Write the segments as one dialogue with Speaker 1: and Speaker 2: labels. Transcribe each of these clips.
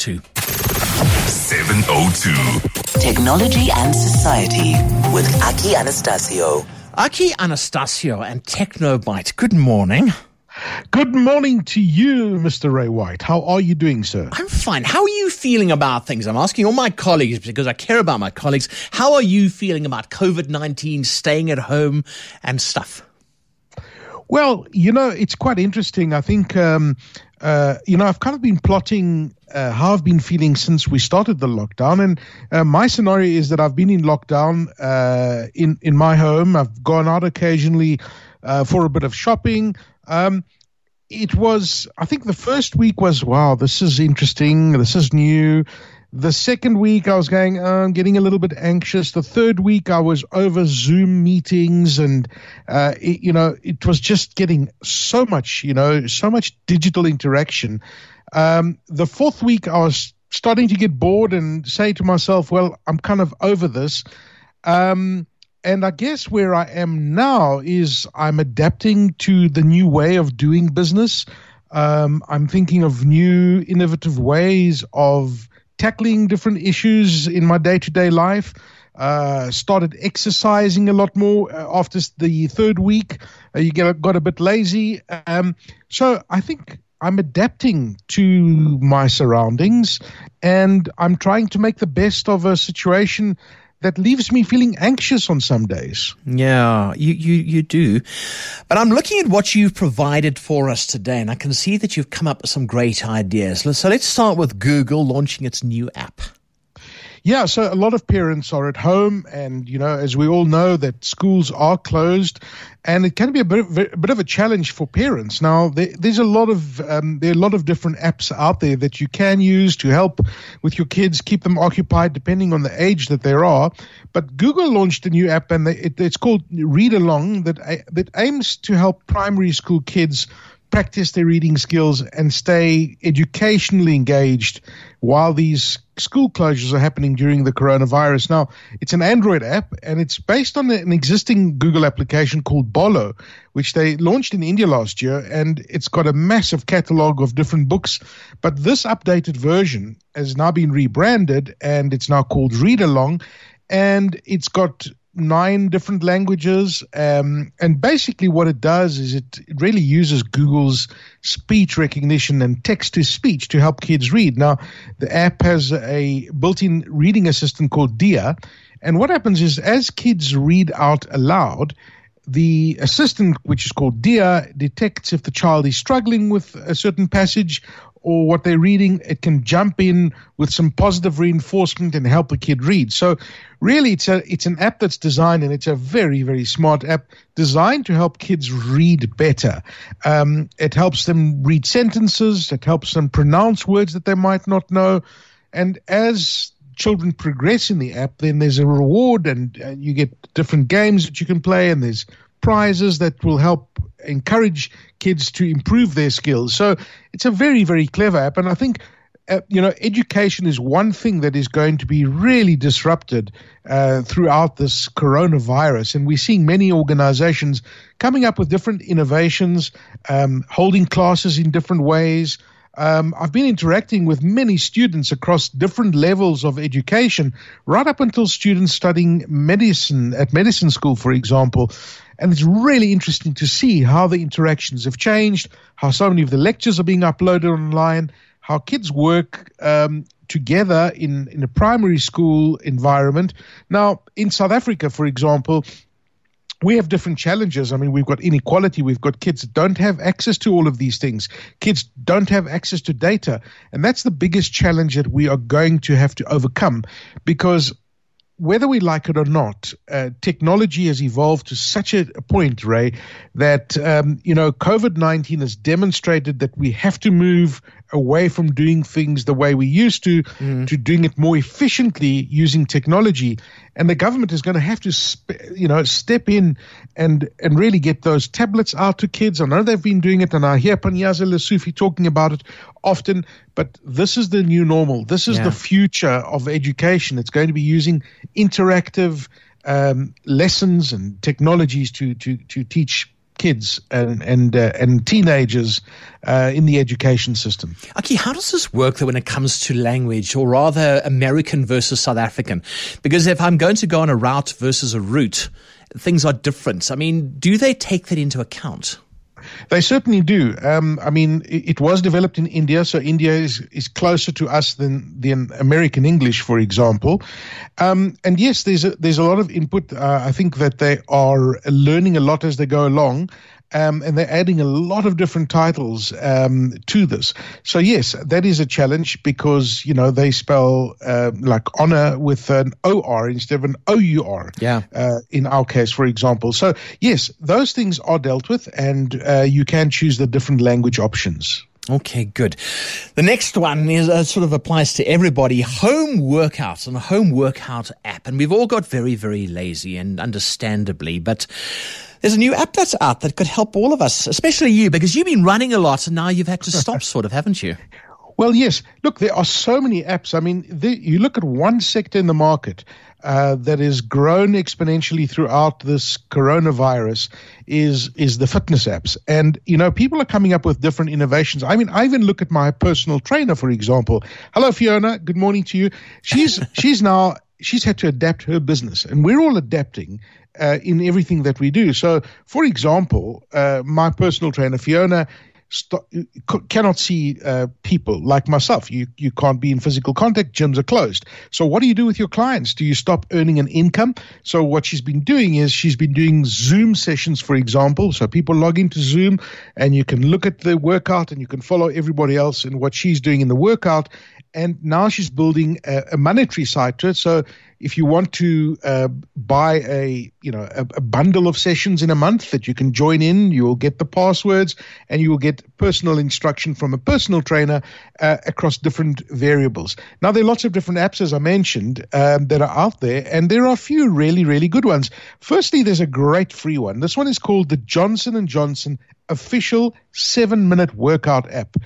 Speaker 1: 702.
Speaker 2: 702.
Speaker 3: Technology and Society with Aki Anastasiou.
Speaker 1: Aki Anastasiou and Technobyte. Good morning.
Speaker 4: Good morning to you, Mr. Ray White. How are you doing, sir?
Speaker 1: I'm fine. How are you feeling about things? I'm asking all my colleagues because I care about my colleagues. How are you feeling about COVID 19, staying at home, and stuff?
Speaker 4: Well, you know, it's quite interesting. I think, um, uh, you know, I've kind of been plotting uh, how I've been feeling since we started the lockdown. And uh, my scenario is that I've been in lockdown uh, in, in my home. I've gone out occasionally uh, for a bit of shopping. Um, it was, I think the first week was, wow, this is interesting. This is new. The second week, I was going, uh, I'm getting a little bit anxious. The third week, I was over Zoom meetings, and uh, it, you know, it was just getting so much, you know, so much digital interaction. Um, the fourth week, I was starting to get bored and say to myself, well, I'm kind of over this. Um, and I guess where I am now is I'm adapting to the new way of doing business. Um, I'm thinking of new, innovative ways of tackling different issues in my day to day life. Uh, started exercising a lot more uh, after the third week. Uh, you get got a bit lazy. Um, so I think I'm adapting to my surroundings, and I'm trying to make the best of a situation that leaves me feeling anxious on some days.
Speaker 1: Yeah, you, you, you do. But I'm looking at what you've provided for us today, and I can see that you've come up with some great ideas. So let's start with Google launching its new app.
Speaker 4: Yeah, so a lot of parents are at home, and you know, as we all know, that schools are closed, and it can be a bit of, a, bit of a challenge for parents. Now, there, there's a lot of um, there are a lot of different apps out there that you can use to help with your kids, keep them occupied, depending on the age that they are. But Google launched a new app, and it, it's called Read Along that that aims to help primary school kids practice their reading skills and stay educationally engaged while these school closures are happening during the coronavirus. Now, it's an Android app and it's based on an existing Google application called Bolo, which they launched in India last year. And it's got a massive catalog of different books. But this updated version has now been rebranded and it's now called Read Along. And it's got nine different languages. Um, and basically, what it does is it, it really uses Google's speech recognition and text to speech to help kids read. Now, the app has a built in reading assistant called Diya. And what happens is, as kids read out aloud, the assistant, which is called Diya, detects if the child is struggling with a certain passage or what they're reading, it can jump in with some positive reinforcement and help a kid read. So really it's a it's an app that's designed and it's a very, very smart app designed to help kids read better. Um, it helps them read sentences, it helps them pronounce words that they might not know. And as children progress in the app, then there's a reward and, and you get different games that you can play and there's prizes that will help encourage kids to improve their skills. So it's a very, very clever app. And I think, uh, you know, education is one thing that is going to be really disrupted uh, throughout this coronavirus. And we're seeing many organizations coming up with different innovations, um, holding classes in different ways. Um, I've been interacting with many students across different levels of education, right up until students studying medicine at medicine school, for example. And it's really interesting to see how the interactions have changed, how so many of the lectures are being uploaded online, how kids work um, together in, in a primary school environment. Now, in South Africa, for example, we have different challenges. I mean, we've got inequality. We've got kids don't have access to all of these things. Kids don't have access to data. And that's the biggest challenge that we are going to have to overcome because whether we like it or not, uh, technology has evolved to such a, point, Ray, that um, you know COVID nineteen has demonstrated that we have to move away from doing things the way we used to mm. to doing it more efficiently using technology and the government is going to have to sp- you know step in and and really get those tablets out to kids i know they've been doing it and i hear panyaza lesufi talking about it often but this is the new normal this is yeah. the future of education it's going to be using interactive um, lessons and technologies to to to teach kids and and uh, and teenagers uh, in the education system.
Speaker 1: Aki, how does this work though when it comes to language, or rather American versus South African? Because if I'm going to go on a route versus a route, things are different. I mean, do they take that into account?
Speaker 4: They certainly do. Um, I mean, it, it, was developed in India, so India is, is closer to us than the American English, for example. Um, and yes, there's a, there's a lot of input. Uh, I think that they are learning a lot as they go along. Um, and they're adding a lot of different titles um, to this. So yes, that is a challenge because you know they spell uh, like honor with an OR instead of an OUR.
Speaker 1: Yeah.
Speaker 4: Uh, in our case, for example. So yes, those things are dealt with, and uh, you can choose the different language options.
Speaker 1: Okay, good. The next one is uh, sort of applies to everybody. Home workouts and a home workout app, and we've all got very, very lazy, and understandably, but there's a new app that's out that could help all of us, especially you, because you've been running a lot and now you've had to stop, sort of, haven't you?
Speaker 4: Well, yes. Look, there are so many apps. I mean, the, you look at one sector in the market uh, that has grown exponentially throughout this coronavirus is is the fitness apps, and you know people are coming up with different innovations. I mean, I even look at my personal trainer, for example. Hello, Fiona. Good morning to you. She's she's now she's had to adapt her business, and we're all adapting uh, in everything that we do. So, for example, uh, my personal trainer Fiona st- cannot see uh, people like myself. You you can't be in physical contact. Gyms are closed. So, what do you do with your clients? Do you stop earning an income? So, what she's been doing is she's been doing Zoom sessions, for example. So, people log into Zoom, and you can look at the workout, and you can follow everybody else in what she's doing in the workout. And now she's building a, a monetary side to it. So if you want to uh, buy a you know a, a, bundle of sessions in a month that you can join in, you will get the passwords and you will get personal instruction from a personal trainer uh, across different variables. Now there are lots of different apps, as I mentioned, um, that are out there, and there are a few really really good ones. Firstly, there's a great free one. This one is called the Johnson and Johnson official seven minute workout app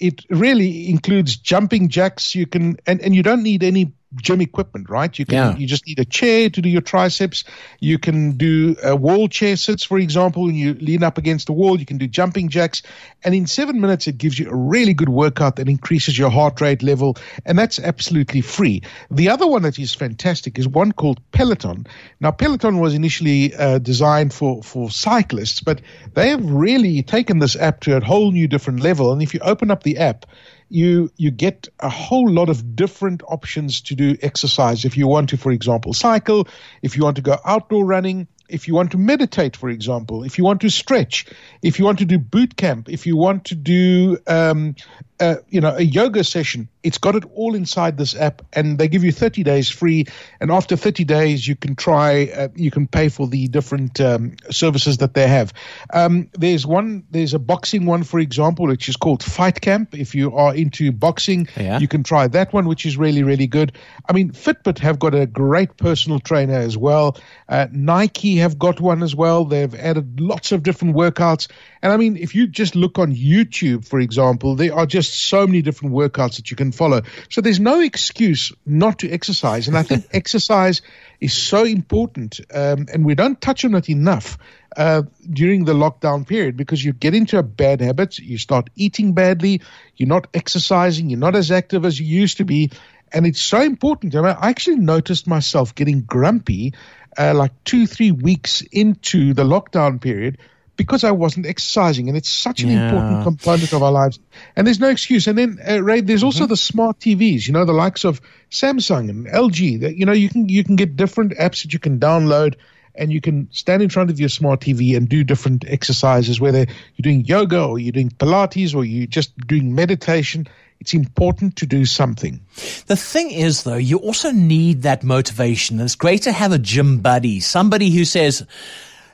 Speaker 4: it really includes jumping jacks. You can, and, and you don't need any gym equipment, right? You can yeah. you just need a chair to do your triceps. You can do a wall chair sits, for example, and you lean up against the wall. You can do jumping jacks, and in seven minutes, it gives you a really good workout that increases your heart rate level, and that's absolutely free. The other one that is fantastic is one called Peloton. Now, Peloton was initially uh, designed for for cyclists, but they have really taken this app to a whole new different level. And if you open up the app, you you get a whole lot of different options to do exercise. If you want to for example cycle if you want to go outdoor running if you want to meditate, for example, if you want to stretch, if you want to do boot camp, if you want to do, um, uh, you know, a yoga session, it's got it all inside this app, and they give you 30 days free. And after 30 days, you can try, uh, you can pay for the different um, services that they have. Um, there's one, there's a boxing one, for example, which is called Fight Camp. If you are into boxing, yeah. you can try that one, which is really, really good. I mean, Fitbit have got a great personal trainer as well. Uh, Nike have got one as well. They've added lots of different workouts. And I mean, if you just look on YouTube, for example, there are just so many different workouts that you can follow. So there's no excuse not to exercise. And I think exercise is so important. Um, and we don't touch on it enough. Uh, during the lockdown period because you get into a bad habit, you start eating badly, you're not exercising, you're not as active as you used to be, and it's so important. I, mean, I actually noticed myself getting grumpy uh, like two, three weeks into the lockdown period because I wasn't exercising. And it's such an yeah. important component of our lives. And there's no excuse. And then, uh, Ray, there's also mm-hmm. the smart TVs, you know, the likes of Samsung and LG that, you know, you can, you can get different apps that you can download and you can stand in front of your smart TV and do different exercises, whether you're doing yoga or you're doing Pilates or you're just doing meditation it's important to do something.
Speaker 1: The thing is, though, you also need that motivation. It's great to have a gym buddy, somebody who says,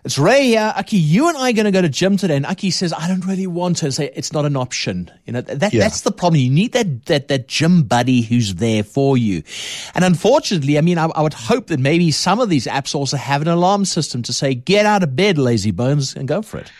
Speaker 1: it's Ray uh, Aki, you and I are going to go to gym today. And Aki says, I don't really want to. Say it's not an option. You know, that, yeah. that's the problem. You need that, that, that gym buddy who's there for you. And unfortunately, I mean, I, I would hope that maybe some of these apps also have an alarm system to say, get out of bed, lazy bones, and go for it.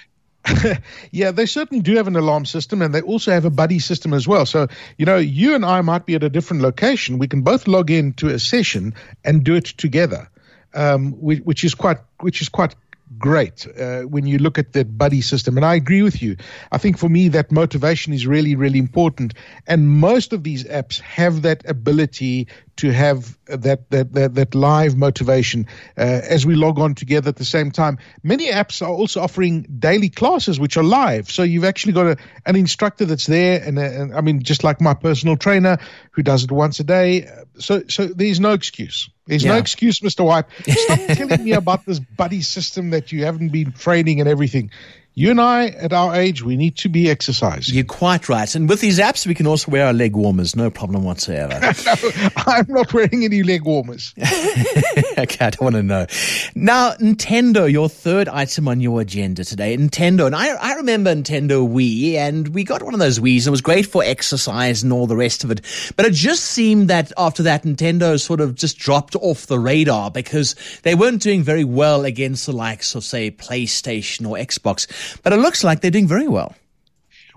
Speaker 4: yeah, they certainly do have an alarm system and they also have a buddy system as well. So, you know, you and I might be at a different location. We can both log in to a session and do it together, um, which, which, is quite which is quite great uh, when you look at that buddy system. And I agree with you. I think for me, that motivation is really, really important. And most of these apps have that ability to have that that that, that live motivation uh, as we log on together at the same time. Many apps are also offering daily classes which are live, so you've actually got a, an instructor that's there, and, and I mean, just like my personal trainer who does it once a day. So so there's no excuse. There's yeah. no excuse, Mr. White. Stop telling me about this buddy system that you haven't been training and everything you and I, at our age, we need to be exercising.
Speaker 1: You're quite right. And with these apps, we can also wear our leg warmers. No problem whatsoever.
Speaker 4: no, I'm not wearing any leg warmers.
Speaker 1: okay, I don't want to know. Now, Nintendo, your third item on your agenda today. Nintendo. And I, I remember Nintendo Wii, and we got one of those Wii's. And it was great for exercise and all the rest of it. But it just seemed that after that, Nintendo sort of just dropped off the radar because they weren't doing very well against the likes of, say, PlayStation or Xbox. But it looks like they're doing very well.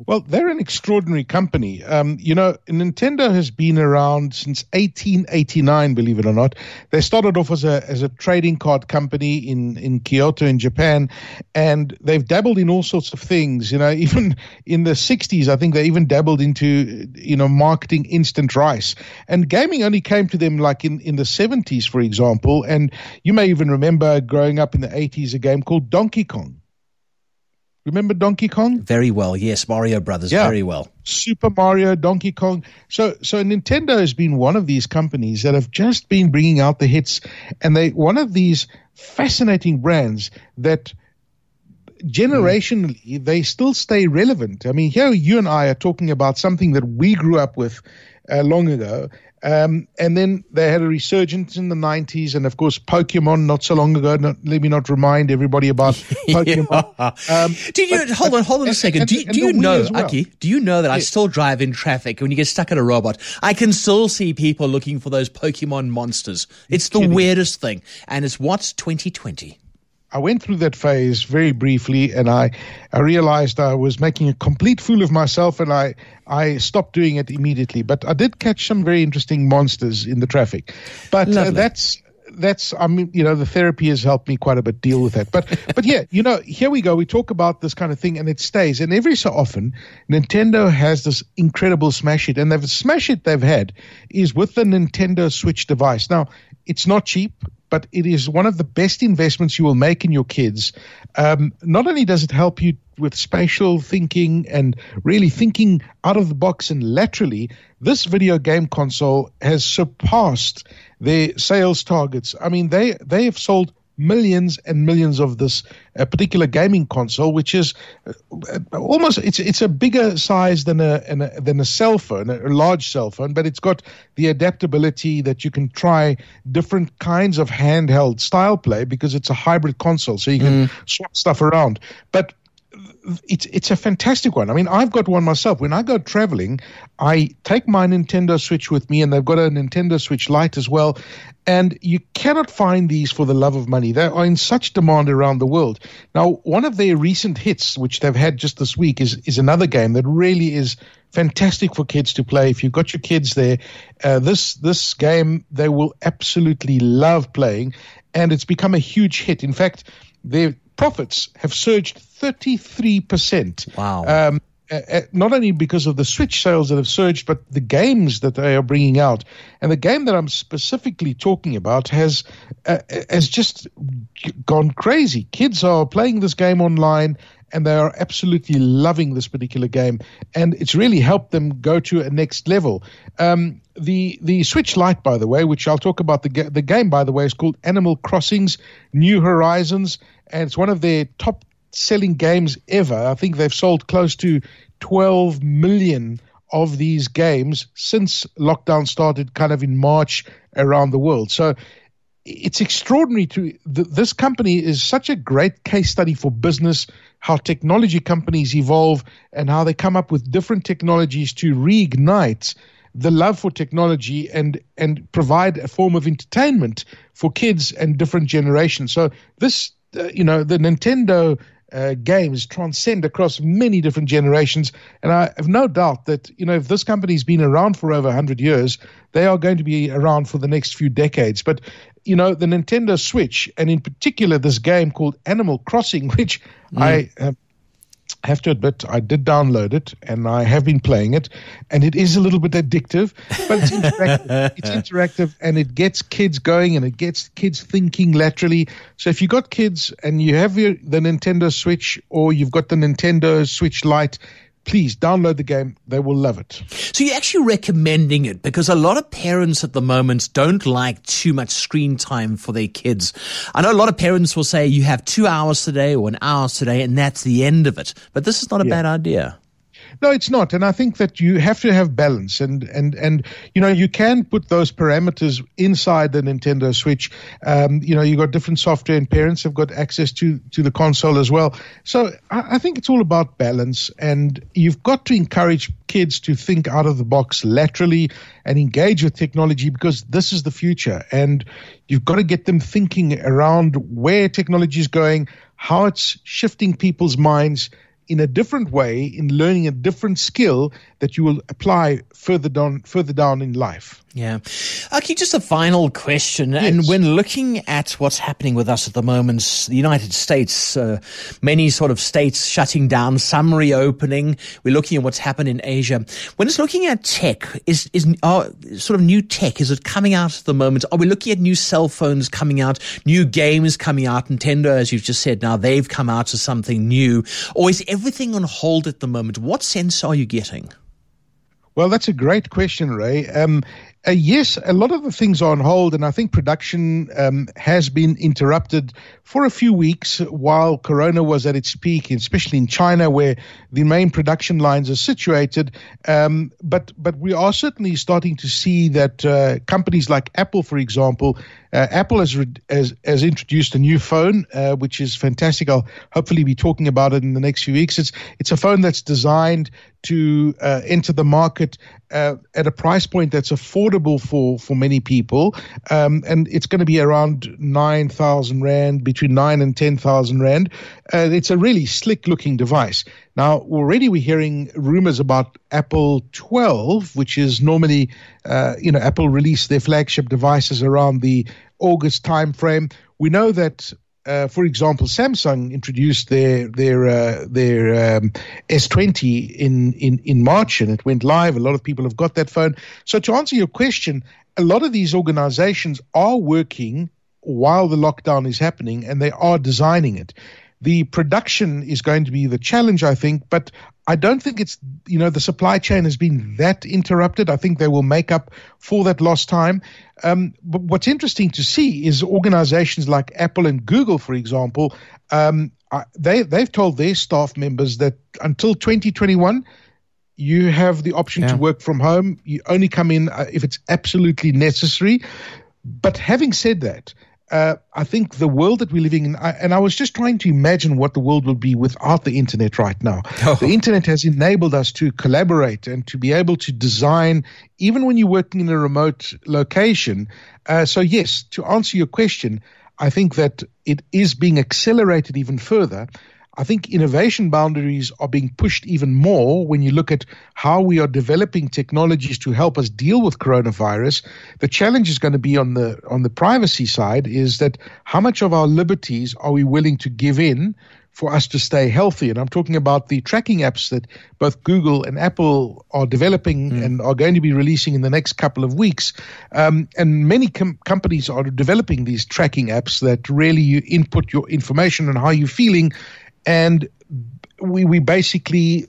Speaker 4: Well, they're an extraordinary company. Um, you know, Nintendo has been around since 1889, believe it or not. They started off as a as a trading card company in in Kyoto in Japan, and they've dabbled in all sorts of things. You know, even in the 60s, I think they even dabbled into you know marketing instant rice. And gaming only came to them like in in the 70s, for example. And you may even remember growing up in the 80s a game called Donkey Kong Remember Donkey Kong?
Speaker 1: Very well, yes. Mario Brothers, yeah. very well.
Speaker 4: Super Mario, Donkey Kong. So, so Nintendo has been one of these companies that have just been bringing out the hits, and they one of these fascinating brands that generationally mm. they still stay relevant. I mean, here you and I are talking about something that we grew up with uh, long ago, um, and then they had a resurgence in the 90s, and of course, Pokemon not so long ago. Not, let me not remind everybody about Pokemon.
Speaker 1: yeah. um, do you but, hold on? Hold on a second. And, do, and, do you know, well. Aki? Do you know that I still drive in traffic when you get stuck at a robot? I can still see people looking for those Pokemon monsters. It's the kidding. weirdest thing, and it's what's 2020.
Speaker 4: I went through that phase very briefly, and I, I realized I was making a complete fool of myself, and I, I stopped doing it immediately. But I did catch some very interesting monsters in the traffic. But uh, that's that's I mean you know the therapy has helped me quite a bit deal with that. But but yeah, you know here we go. We talk about this kind of thing, and it stays. And every so often, Nintendo has this incredible smash hit, and the smash hit they've had is with the Nintendo Switch device. Now it's not cheap but it is one of the best investments you will make in your kids. Um, not only does it help you with spatial thinking and really thinking out of the box and laterally, this video game console has surpassed their sales targets. I mean, they they have sold millions and millions of this uh, particular gaming console, which is uh, almost it's it's a bigger size than a, a, than a cell phone, a large cell phone, but it's got the adaptability that you can try different kinds of handheld style play because it's a hybrid console, so you can mm. swap stuff around. But it's it's a fantastic one. I mean, I've got one myself. When I go traveling, I take my Nintendo Switch with me, and they've got a Nintendo Switch Lite as well. And you cannot find these for the love of money. They are in such demand around the world. Now, one of their recent hits, which they've had just this week, is is another game that really is fantastic for kids to play. If you've got your kids there, uh, this this game they will absolutely love playing, and it's become a huge hit. In fact, their profits have surged 33%.
Speaker 1: Wow.
Speaker 4: Um, not only because of the Switch sales that have surged, but the games that they are bringing out. And the game that I'm specifically talking about has uh, has just gone crazy. Kids are playing this game online, and they are absolutely loving this particular game. And it's really helped them go to a next level. Um, the the Switch Lite, by the way, which I'll talk about the ga- the game, by the way, is called Animal Crossings: New Horizons, and it's one of their top selling games ever. I think they've sold close to 12 million of these games since lockdown started kind of in March around the world. So it's extraordinary to this company is such a great case study for business how technology companies evolve and how they come up with different technologies to reignite the love for technology and and provide a form of entertainment for kids and different generations. So this uh, you know the Nintendo uh, games transcend across many different generations. And I have no doubt that, you know, if this company's been around for over 100 years, they are going to be around for the next few decades. But, you know, the Nintendo Switch, and in particular this game called Animal Crossing, which mm. I have have to admit, I did download it and I have been playing it, and it is a little bit addictive, but it's interactive. it's interactive and it gets kids going and it gets kids thinking laterally. So if you've got kids and you have your, the Nintendo Switch or you've got the Nintendo Switch Lite, please download the game. They will love it.
Speaker 1: So you're actually recommending it because a lot of parents at the moment don't like too much screen time for their kids. I know a lot of parents will say you have two hours today or an hour today and that's the end of it. But this is not a yeah. bad idea.
Speaker 4: No, it's not, and I think that you have to have balance, and and and you know you can put those parameters inside the Nintendo Switch. Um, you know, you've got different software, and parents have got access to to the console as well. So I, I think it's all about balance, and you've got to encourage kids to think out of the box laterally and engage with technology because this is the future, and you've got to get them thinking around where technology is going, how it's shifting people's minds in a different way in learning a different skill that you will apply further down further down in life.
Speaker 1: Yeah. Okay, just a final question. Yes. And when looking at what's happening with us at the moment, the United States, uh, many sort of states shutting down, some reopening. We're looking at what's happened in Asia. When it's looking at tech, is, is uh, sort of new tech, is it coming out at the moment? Are we looking at new cell phones coming out, new games coming out? Nintendo, as you've just said, now they've come out to something new. Or is everything on hold at the moment? What sense are you getting?
Speaker 4: Well, that's a great question, Ray. Um, uh, yes, a lot of the things are on hold, and I think production um, has been interrupted for a few weeks while Corona was at its peak, especially in China, where the main production lines are situated. Um, but but we are certainly starting to see that uh, companies like Apple, for example, uh, Apple has, re- has, has introduced a new phone, uh, which is fantastic. I'll hopefully be talking about it in the next few weeks. It's it's a phone that's designed to uh, enter the market uh, at a price point that's affordable for for many people, um, and it's going to be around nine thousand rand, between nine and ten thousand rand. Uh, it's a really slick looking device. Now, already we're hearing rumors about Apple 12, which is normally, uh, you know, Apple release their flagship devices around the August timeframe. We know that uh, for example, Samsung introduced their their uh, their um, S20 in, in in March, and it went live. A lot of people have got that phone. So to answer your question, a lot of these organizations are working while the lockdown is happening, and they are designing it. The production is going to be the challenge, I think, but I don't think it's, you know, the supply chain has been that interrupted. I think they will make up for that lost time. Um, but what's interesting to see is organizations like Apple and Google, for example, um, they, they've told their staff members that until 2021, you have the option yeah. to work from home. You only come in uh, if it's absolutely necessary. But having said that, uh, I think the world that we're living in, I, and I was just trying to imagine what the world would be without the internet right now. Oh. The internet has enabled us to collaborate and to be able to design, even when you're working in a remote location. Uh, so, yes, to answer your question, I think that it is being accelerated even further. I think innovation boundaries are being pushed even more when you look at how we are developing technologies to help us deal with coronavirus. The challenge is going to be on the on the privacy side is that how much of our liberties are we willing to give in for us to stay healthy. And I'm talking about the tracking apps that both Google and Apple are developing mm. and are going to be releasing in the next couple of weeks. Um, and many com- companies are developing these tracking apps that really you input your information and how you're feeling and we we basically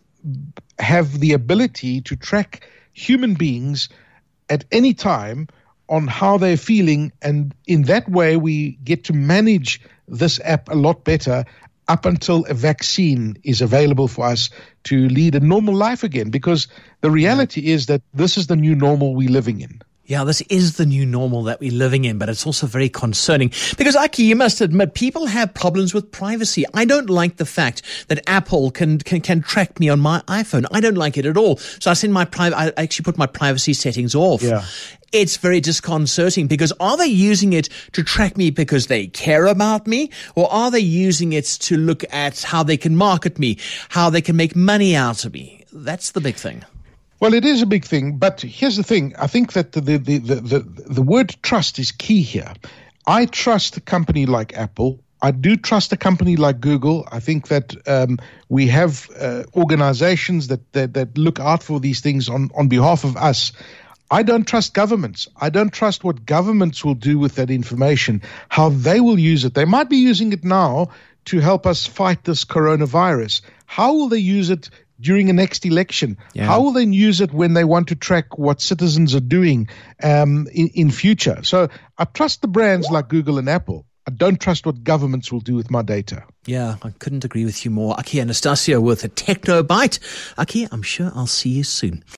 Speaker 4: have the ability to track human beings at any time on how they're feeling. And in that way we get to manage this app a lot better up until a vaccine is available for us to lead a normal life again. Because the reality is that this is the new normal we're living in
Speaker 1: Yeah, this is the new normal that we're living in, but it's also very concerning because, Aki, you must admit, people have problems with privacy. I don't like the fact that Apple can, can, can track me on my iPhone. I don't like it at all. So I send my private, I actually put my privacy settings off.
Speaker 4: Yeah.
Speaker 1: It's very disconcerting because are they using it to track me because they care about me or are they using it to look at how they can market me, how they can make money out of me? That's the big thing.
Speaker 4: Well, it is a big thing, but here's the thing. I think that the, the, the, the, the word trust is key here. I trust a company like Apple. I do trust a company like Google. I think that um, we have uh, organizations that, that, that look out for these things on, on behalf of us. I don't trust governments. I don't trust what governments will do with that information, how they will use it. They might be using it now to help us fight this coronavirus. How will they use it during the next election?
Speaker 1: Yeah.
Speaker 4: How will they use it when they want to track what citizens are doing um, in, in future? So I trust the brands like Google and Apple. I don't trust what governments will do with my data.
Speaker 1: Yeah, I couldn't agree with you more. Aki Anastasiou with a Techno Bite. Aki, I'm sure I'll see you soon.